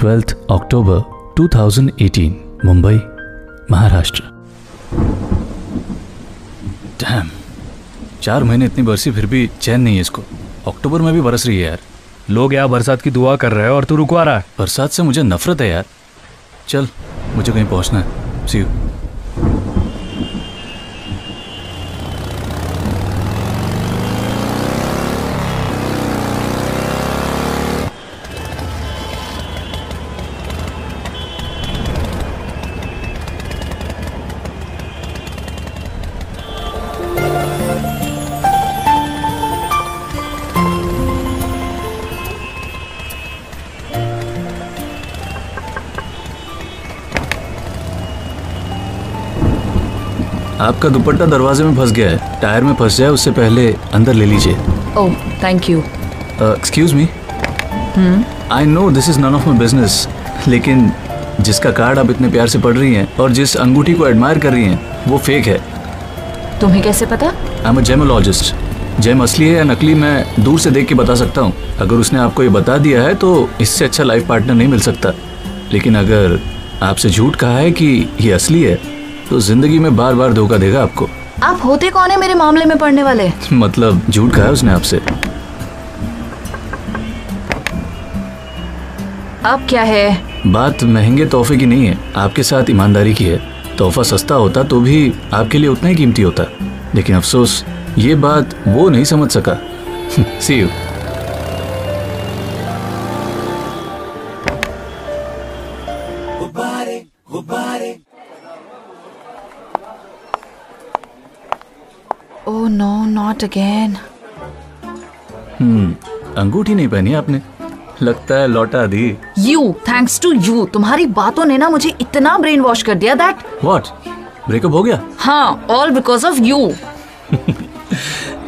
Twelfth October 2018 Mumbai Maharashtra dam चार महीने इतनी बरसी फिर भी चैन नहीं है इसको। अक्टूबर में भी बरस रही है यार। लोग यहाँ बरसात की दुआ कर रहे हैं और तू रुकवा रहा है। बरसात से मुझे नफरत है यार। चल, मुझे कहीं पहुँचना है। सी यू आपका दुपट्टा दरवाजे में फंस गया है। टायर में फंस जाए उससे पहले अंदर ले लीजिए। ओह thank you excuse me I know this is none of my business लेकिन जिसका कार्ड आप इतने प्यार से पढ़ रही हैं और जिस अंगूठी को एडमायर कर रही हैं वो फेक है। तुम्हें कैसे पता? I am a gemologist gem असली है या नकली मैं दूर से देख के बता सकता हूँ। अगर उसने आपको ये बता दिया है तो इससे अच्छा लाइफ पार्टनर नहीं मिल सकता। लेकिन अगर आपसे झूठ कहा है कि ये असली है तो ज़िंदगी में बार बार धोखा देगा आपको। आप होते कौन है मेरे मामले में पढ़ने वाले? मतलब झूठ कहा उसने आपसे? अब क्या है? बात महँगे तोहफे की नहीं है आपके साथ ईमानदारी की है। तोहफा सस्ता होता तो भी आपके लिए उतना ही कीमती होता। लेकिन अफसोस ये बात वो नहीं समझ सका। See you oh no not again hmm अंगूठी नहीं पहनी आपने? लगता है लौटा दी। यू थैंक्स टू यू तुम्हारी बातों ने ना मुझे इतना ब्रेन वॉश कर दिया दैट व्हाट ब्रेकअप हो गया? हाँ ऑल बिकॉज़ ऑफ़ यू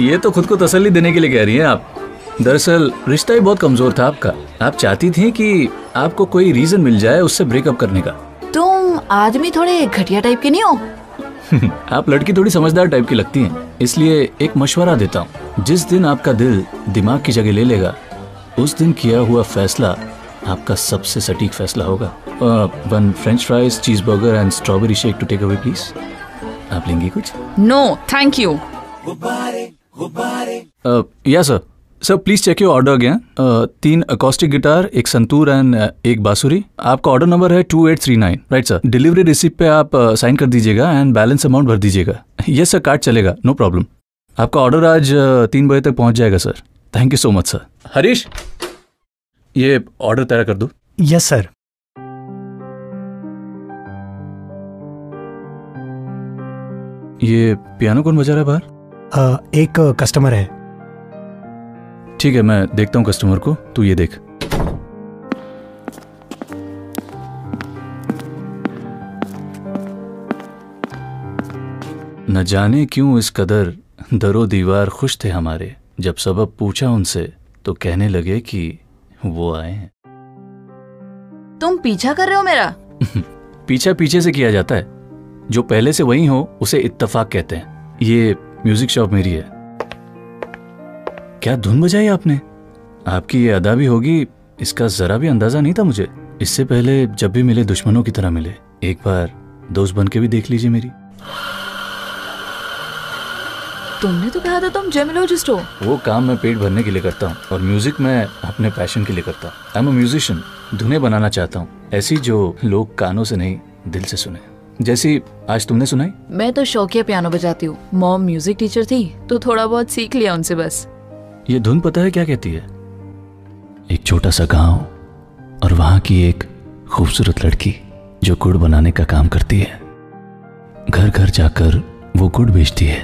ये तो खुद को तसल्ली देने के लिए कह रही हैं आप। दरअसल रिश्ता ही बहुत कमज़ोर था आपका। आप चाहती थी कि आपको कोई रीजन मिल जाए उससे ब्रेकअप करने का। तुम आदमी थोड़े घटिया टाइप के नहीं हो? आप लड़की थोड़ी समझदार टाइप की लगती हैं इसलिए एक मशवरा देता हूँ। जिस दिन आपका दिल दिमाग की जगह ले लेगा उस दिन किया हुआ फैसला आपका सबसे सटीक फैसला होगा। One french fries cheese burger and strawberry shake to take away please आप लेंगी कुछ? नो थैंक यू या sir sir please check your order again तीन अकॉस्टिक गिटार एक संतूर एंड एक बांसुरी. आपका ऑर्डर नंबर है two eight three nine right sir delivery receipt पे आप साइन कर दीजिएगा एंड बैलेंस अमाउंट भर दीजिएगा. यस सर कार्ड चलेगा. नो प्रॉब्लम आपका ऑर्डर आज uh, तीन बजे तक पहुँच जाएगा sir thank you so much sir Harish ये ऑर्डर तैयार कर दो. यस सर ये पियानो कौन बजा रहा है बाहर? एक कस्टमर है. ठीक है मैं देखता हूँ कस्टमर को तू ये देख। न जाने क्यों इस कदर दरो दीवार खुश थे हमारे। जब सबब पूछा उनसे तो कहने लगे कि वो आए हैं। तुम पीछा कर रहे हो मेरा? पीछा पीछे से किया जाता है। जो पहले से वही हो उसे इत्तेफाक कहते हैं। ये म्यूज़िक शॉप मेरी है। क्या धुन बजाई आपने? आपकी ये अदा भी होगी इसका जरा भी अंदाज़ा नहीं था मुझे। इससे पहले जब भी मिले दुश्मनों की तरह मिले। एक बार दोस्त बन के भी देख लीजिए मेरी। तुमने तो कहा था तुम जेमिलोजिस्ट हो वो काम मैं पेट भरने के लिए करता हूँ और म्यूज़िक मैं अपने पैशन के लिए करता हूँ। आई एम अ म्यूजिशियन धुने बनाना चाहता हूँ। ऐसी जो लोग कानों से नहीं दिल से सुने। जैसी आज तुमने सुनाई? मैं तो शौकिया पियानो बजाती हूँ। मॉम म्यूज़िक टीचर थी तो थोड़ा बहुत सीख लिया उनसे बस। ये धुन पता है क्या कहती है? एक छोटा सा गाँव और वहाँ की एक खूबसूरत लड़की जो गुड़ बनाने का काम करती है। घर घर जाकर वो गुड़ बेचती है।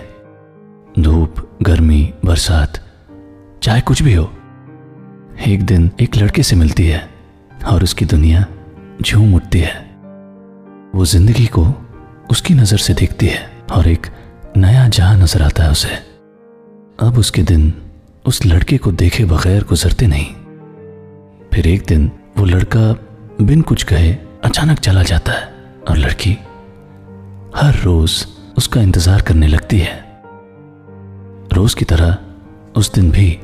धूप, गर्मी, बरसात, चाहे कुछ भी हो, एक दिन एक लड़के से मिलती है और उसकी दुनिया झूम उठती है। वो ज़िंदगी को उसकी नज़र से देखती है और एक नया जहाँ नज़र आता है उसे। अब उसके दिन उस लड़के को देखे बगैर गुजरते नहीं। फिर एक दिन वो लड़का बिन कुछ कहे अचानक चला जाता है और लड़की हर रोज उसका इंतज़ार करने लगती है। रोज की तरह उस दिन भी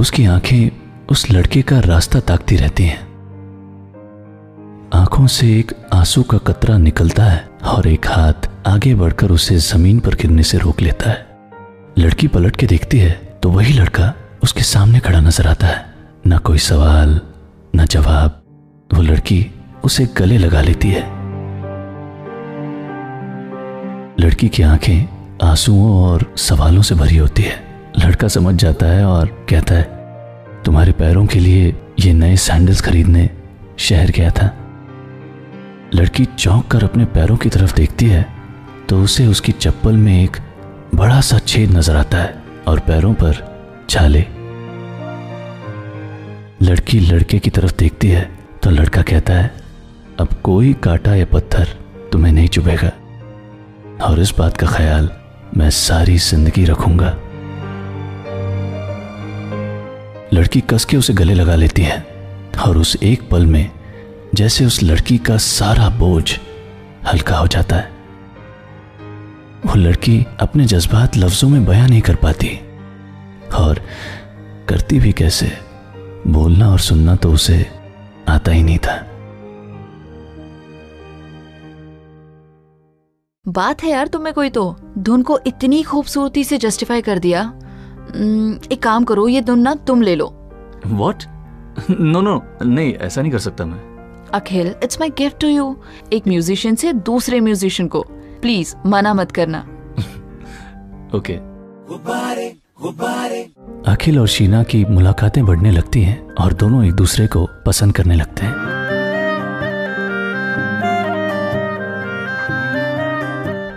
उसकी आँखें उस लड़के का रास्ता ताकती रहती हैं। आँखों से एक आँसू का कतरा निकलता है और एक हाथ आगे बढ़कर उसे ज़मीन पर गिरने से रोक लेता है। लड़की पलट के देखती है तो वही लड़का उसके सामने खड़ा नज़र आता है। न कोई सवाल, न जवाब। वो लड़की उसे गले लगा लेती है। लड़की की आँखें आंसुओं और सवालों से भरी होती है। लड़का समझ जाता है और कहता है, तुम्हारे पैरों के लिए ये नए सैंडल्स खरीदने शहर गया था। लड़की चौंक कर अपने पैरों की तरफ़ देखती है तो उसे उसकी चप्पल में एक बड़ा सा छेद नज़र आता है और पैरों पर छाले। लड़की लड़के की तरफ़ देखती है तो लड़का कहता है, अब कोई कांटा या पत्थर तुम्हें नहीं चुभेगा। और इस बात का ख्याल मैं सारी ज़िंदगी रखूँगा। लड़की कस के उसे गले लगा लेती है, और उस एक पल में जैसे उस लड़की का सारा बोझ हल्का हो जाता है। वो लड़की अपने जज्बात लफ्जों में बयां नहीं कर पाती। और करती भी कैसे? बोलना और सुनना तो उसे आता ही नहीं था। बात है यार तुम्हें कोई तो। धुन को इतनी खूबसूरती से जस्टिफाई कर दिया। एक काम करो ये धुन ना तुम ले लो। वॉट नो नो नहीं ऐसा नहीं कर सकता मैं। Akhil it's my gift to you एक म्यूजिशियन से दूसरे म्यूजिशियन को। प्लीज़ मना मत करना। ओके अखिल और शीना की मुलाकातें बढ़ने लगती हैं और दोनों एक दूसरे को पसंद करने लगते हैं।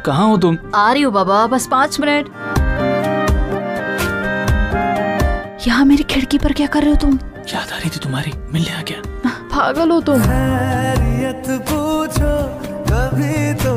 कहाँ हो तुम? आ रही हो बाबा बस पाँच मिनट। यहाँ मेरी खिड़की पर क्या कर रहे हो तुम? याद आ रही थी तुम्हारी मिलने आ गया। पागल हो तुम। पूछो कभी तो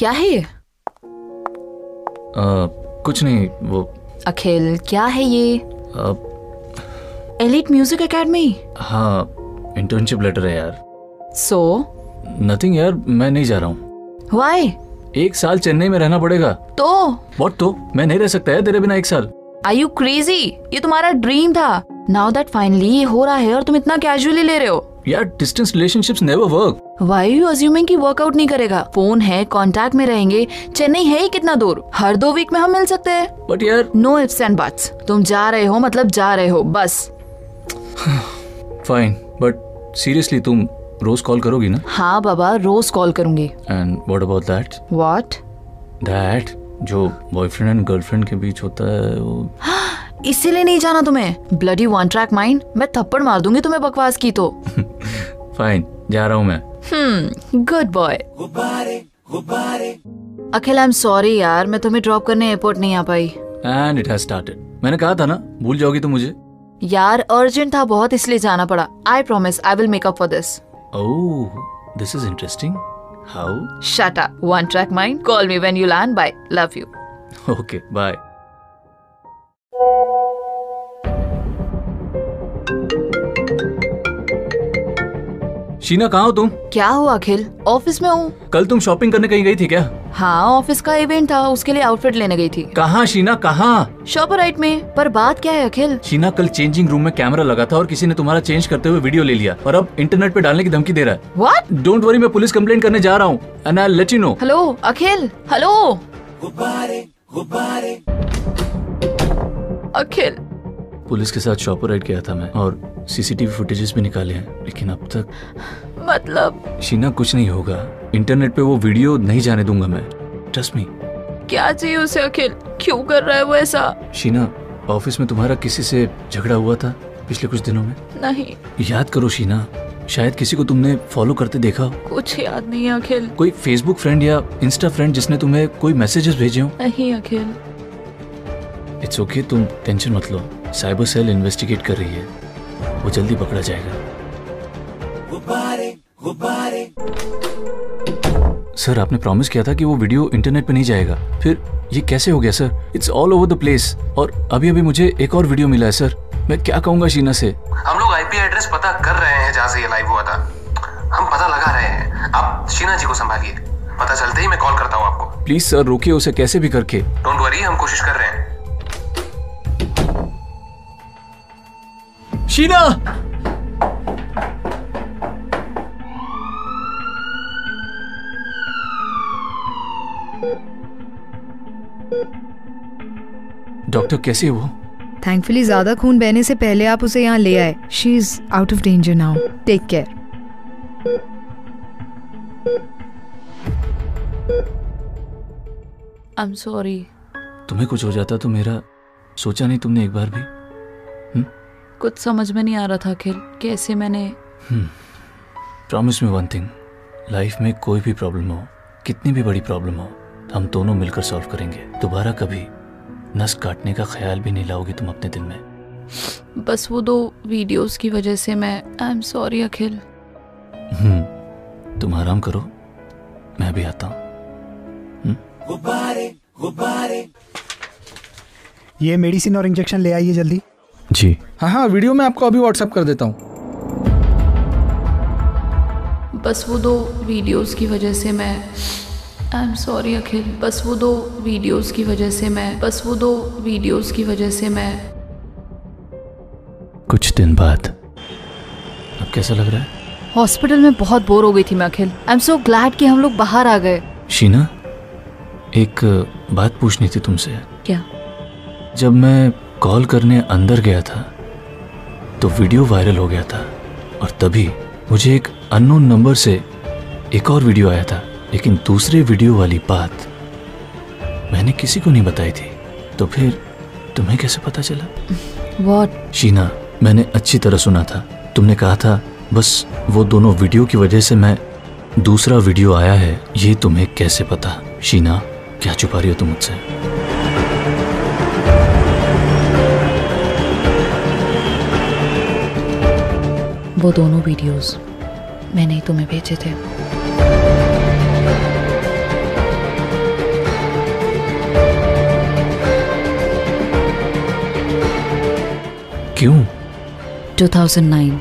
क्या है ये? आ, कुछ नहीं वो अखिल क्या है ये? आ, एलिट म्यूज़िक एकेडमी हाँ इंटर्नशिप लेटर है यार। So so? नथिंग यार मैं नहीं जा रहा हूँ। वाई एक साल चेन्नई में रहना पड़ेगा। तो? व्हाट तो? मैं नहीं रह सकता है तेरे बिना एक साल। आई यू क्रेजी ये तुम्हारा ड्रीम था। नाउ दैट फाइनली ये हो रहा है और तुम इतना कैजुअली ले रहे हो। यार distance relationships never work why you assuming कि वर्कआउट नहीं करेगा? फ़ोन है कांटेक्ट में रहेंगे। चेन्नई है ही कितना दूर? हर दो वीक में हम मिल सकते हैं। बट यार नो इफ्स एंड बट्स तुम जा रहे हो मतलब जा रहे हो बस। फाइन बट सीरियसली तुम रोज कॉल करोगी ना? हाँ बाबा रोज कॉल करूँगी। And what about that what that जो बॉयफ्रेंड एंड गर्लफ्रेंड के बीच होता है वो इसीलिए नहीं जाना तुम्हें। ब्लडी वन ट्रैक माइंड मैं थप्पड़ मार दूँगी तुम्हें बकवास की तो। फाइन जा रहा हूँ मैं। Good boy Akhil I am sorry यार मैं तुम्हें ड्रॉप करने एयरपोर्ट नहीं आ पाई। एंड इट हैज़ स्टार्टेड मैंने कहा था ना भूल जाओगी तो मुझे। यार अर्जेंट था बहुत इसलिए जाना पड़ा। I promise I will make up for this oh this is interesting how shut up one track mind call me when you land bye love you okay bye Sheena कहाँ हो तुम? क्या हुआ अखिल? ऑफ़िस में हूँ। कल तुम शॉपिंग करने कहीं गई थी क्या? हाँ ऑफ़िस का इवेंट था उसके लिए आउटफिट लेने गई थी। कहाँ शीना कहाँ? शॉपराइट में पर बात क्या है अखिल? शीना कल चेंजिंग रूम में कैमरा लगा था और किसी ने तुम्हारा चेंज करते हुए वीडियो ले लिया और अब इंटरनेट पे डालने की धमकी दे रहा है। व्हाट डोंट वरी मैं पुलिस कंप्लेंट करने जा रहा हूँ and I let you know hello Akhil? Hello Akhil? Police के साथ शॉपर राइड किया था मैं और सीसीटीवी फुटेजेस भी निकाले हैं लेकिन अब तक मतलब? शीना कुछ नहीं होगा। इंटरनेट पे वो वीडियो नहीं जाने दूँगा मैं। ट्रस्ट मी क्या चाहिए उसे अखिल? क्यों कर रहा है वो ऐसा? शीना ऑफ़िस में तुम्हारा किसी से झगड़ा हुआ था पिछले कुछ दिनों में? नहीं। याद करो शीना शायद किसी को तुमने फॉलो करते देखा कुछ याद नहीं है अखिल। कोई फेसबुक फ्रेंड या इंस्टा फ्रेंड जिसने तुम्हें कोई मैसेजेस भेजे हो? नहीं अखिल। इट्स ओके तुम टेंशन मत लो। साइबर सेल इन्वेस्टिगेट कर रही है। वो जल्दी पकड़ा जाएगा। गुबारे गुबारे सर आपने प्रॉमिस किया था कि वो वीडियो इंटरनेट पे नहीं जाएगा। फिर ये कैसे हो गया sir? It's all over the place और अभी अभी मुझे एक और वीडियो मिला है सर। मैं क्या कहूँगा शीना से? हम लोग आईपी एड्रेस पता कर रहे हैं जहाँ से ये लाइव हुआ था। हम पता लगा रहे हैं। आप शीना जी को संभालिए। पता चलते ही मैं कॉल करता हूँ आपको। प्लीज़ सर रोकिए उसे कैसे भी करके। डोंट वरी हम कोशिश कर रहे हैं। शीना डॉक्टर कैसे है? वो थैंकफुली ज़्यादा खून बहने से पहले आप उसे यहाँ ले आए। She is out of danger now take care I am sorry तुम्हें कुछ हो जाता तो मेरा सोचा नहीं तुमने एक बार भी। कुछ समझ में नहीं आ रहा था अखिल कैसे मैंने promise me one thing life में कोई भी प्रॉब्लम हो कितनी भी बड़ी प्रॉब्लम हो हम दोनों मिलकर सॉल्व करेंगे। दोबारा कभी नस काटने का ख्याल भी नहीं लाओगी तुम अपने दिल में। बस वो दो वीडियोस की वजह से मैं आई एम सॉरी अखिल हम्म। तुम आराम करो मैं भी आता हूँ। ये मेडिसिन और इंजेक्शन ले आइए जल्दी। जी। हाँ हाँ वीडियो मैं आपको अभी व्हाट्सअप कर देता हूँ। बस वो दो वीडियोस की वजह से मैं आई एम सॉरी अखिल। बस वो दो वीडियोस की वजह से मैं बस वो दो वीडियोस की वजह से मैं। कुछ दिन बाद। अब कैसा लग रहा है? हॉस्पिटल में बहुत बोर हो गई थी मैं अखिल। आई एम सो ग्लैड कि हम लोग बाहर आ गए। शीना एक बात पूछनी थी तुमसे। क्या? जब मैं कॉल करने अंदर गया था तो वीडियो वायरल हो गया था और तभी मुझे एक अननोन नंबर से एक और वीडियो आया था लेकिन दूसरे वीडियो वाली बात मैंने किसी को नहीं बताई थी। तो फिर तुम्हें कैसे पता चला? वॉट शीना मैंने अच्छी तरह सुना था। तुमने कहा था बस वो दोनों वीडियो की वजह से मैं दूसरा वीडियो आया है ये तुम्हें कैसे पता? शीना क्या छुपा रही हो तुम मुझसे? वो दोनों वीडियोस मैंने ही तुम्हें भेजे थे। क्यों? 2009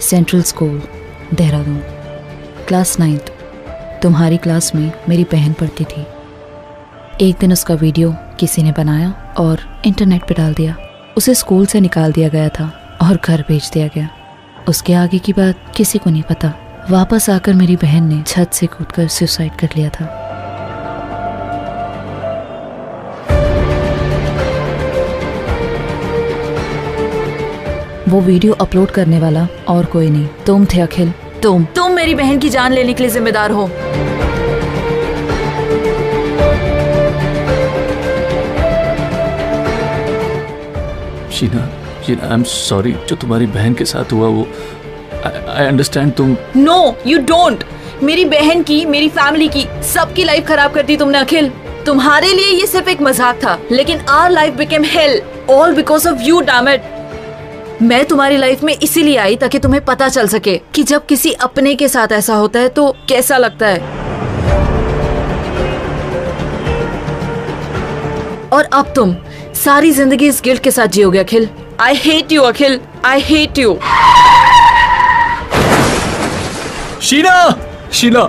central school Dehradun class ninth तुम्हारी क्लास में मेरी बहन पढ़ती थी। एक दिन उसका वीडियो किसी ने बनाया और इंटरनेट पर डाल दिया। उसे स्कूल से निकाल दिया गया था और घर भेज दिया गया। उसके आगे की बात किसी को नहीं पता। वापस आकर मेरी बहन ने छत से कूदकर सुसाइड कर लिया था। वो वीडियो अपलोड करने वाला और कोई नहीं। तुम थे अखिल। तुम। तुम मेरी बहन की जान लेने के लिए जिम्मेदार हो। Sheena Sheena I am sorry जो तुम्हारी बहन के साथ हुआ वो आई अंडरस्टैंड तुम। नो यू डोंट मेरी बहन की, मेरी फैमिली की, सबकी लाइफ खराब कर दी तुमने, अखिल। तुम्हारे लिए ये सिर्फ़ एक मज़ाक था, लेकिन our life became hell all because of you dammit मैं तुम्हारी लाइफ में इसीलिए आई ताकि तुम्हें पता चल सके कि जब किसी अपने के साथ ऐसा होता है तो कैसा लगता है। और अब तुम, सारी ज़िंदगी इस गिल्ट के साथ जियोगे, Akhil. I hate you Akhil I hate you Sheela! Sheela!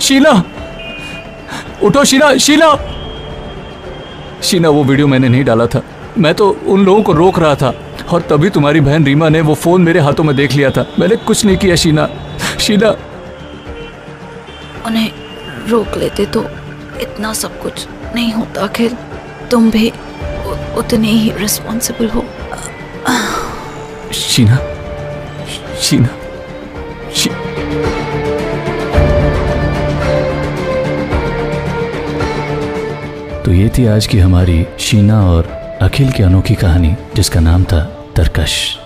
Sheela! उठो शीला शीला! शीना वो वीडियो मैंने नहीं डाला था। मैं तो उन लोगों को रोक रहा था। और तभी तुम्हारी बहन रीमा ने वो फ़ोन मेरे हाथों में देख लिया था। मैंने कुछ नहीं किया शीना शीला। उन्हें रोक लेते तो इतना सब कुछ नहीं होता अखिल। तुम भी उतने ही रिस्पॉन्सिबल हो। शीना शीना, शी... तो ये थी आज की हमारी शीना और अखिल की अनोखी कहानी, जिसका नाम था तरकश।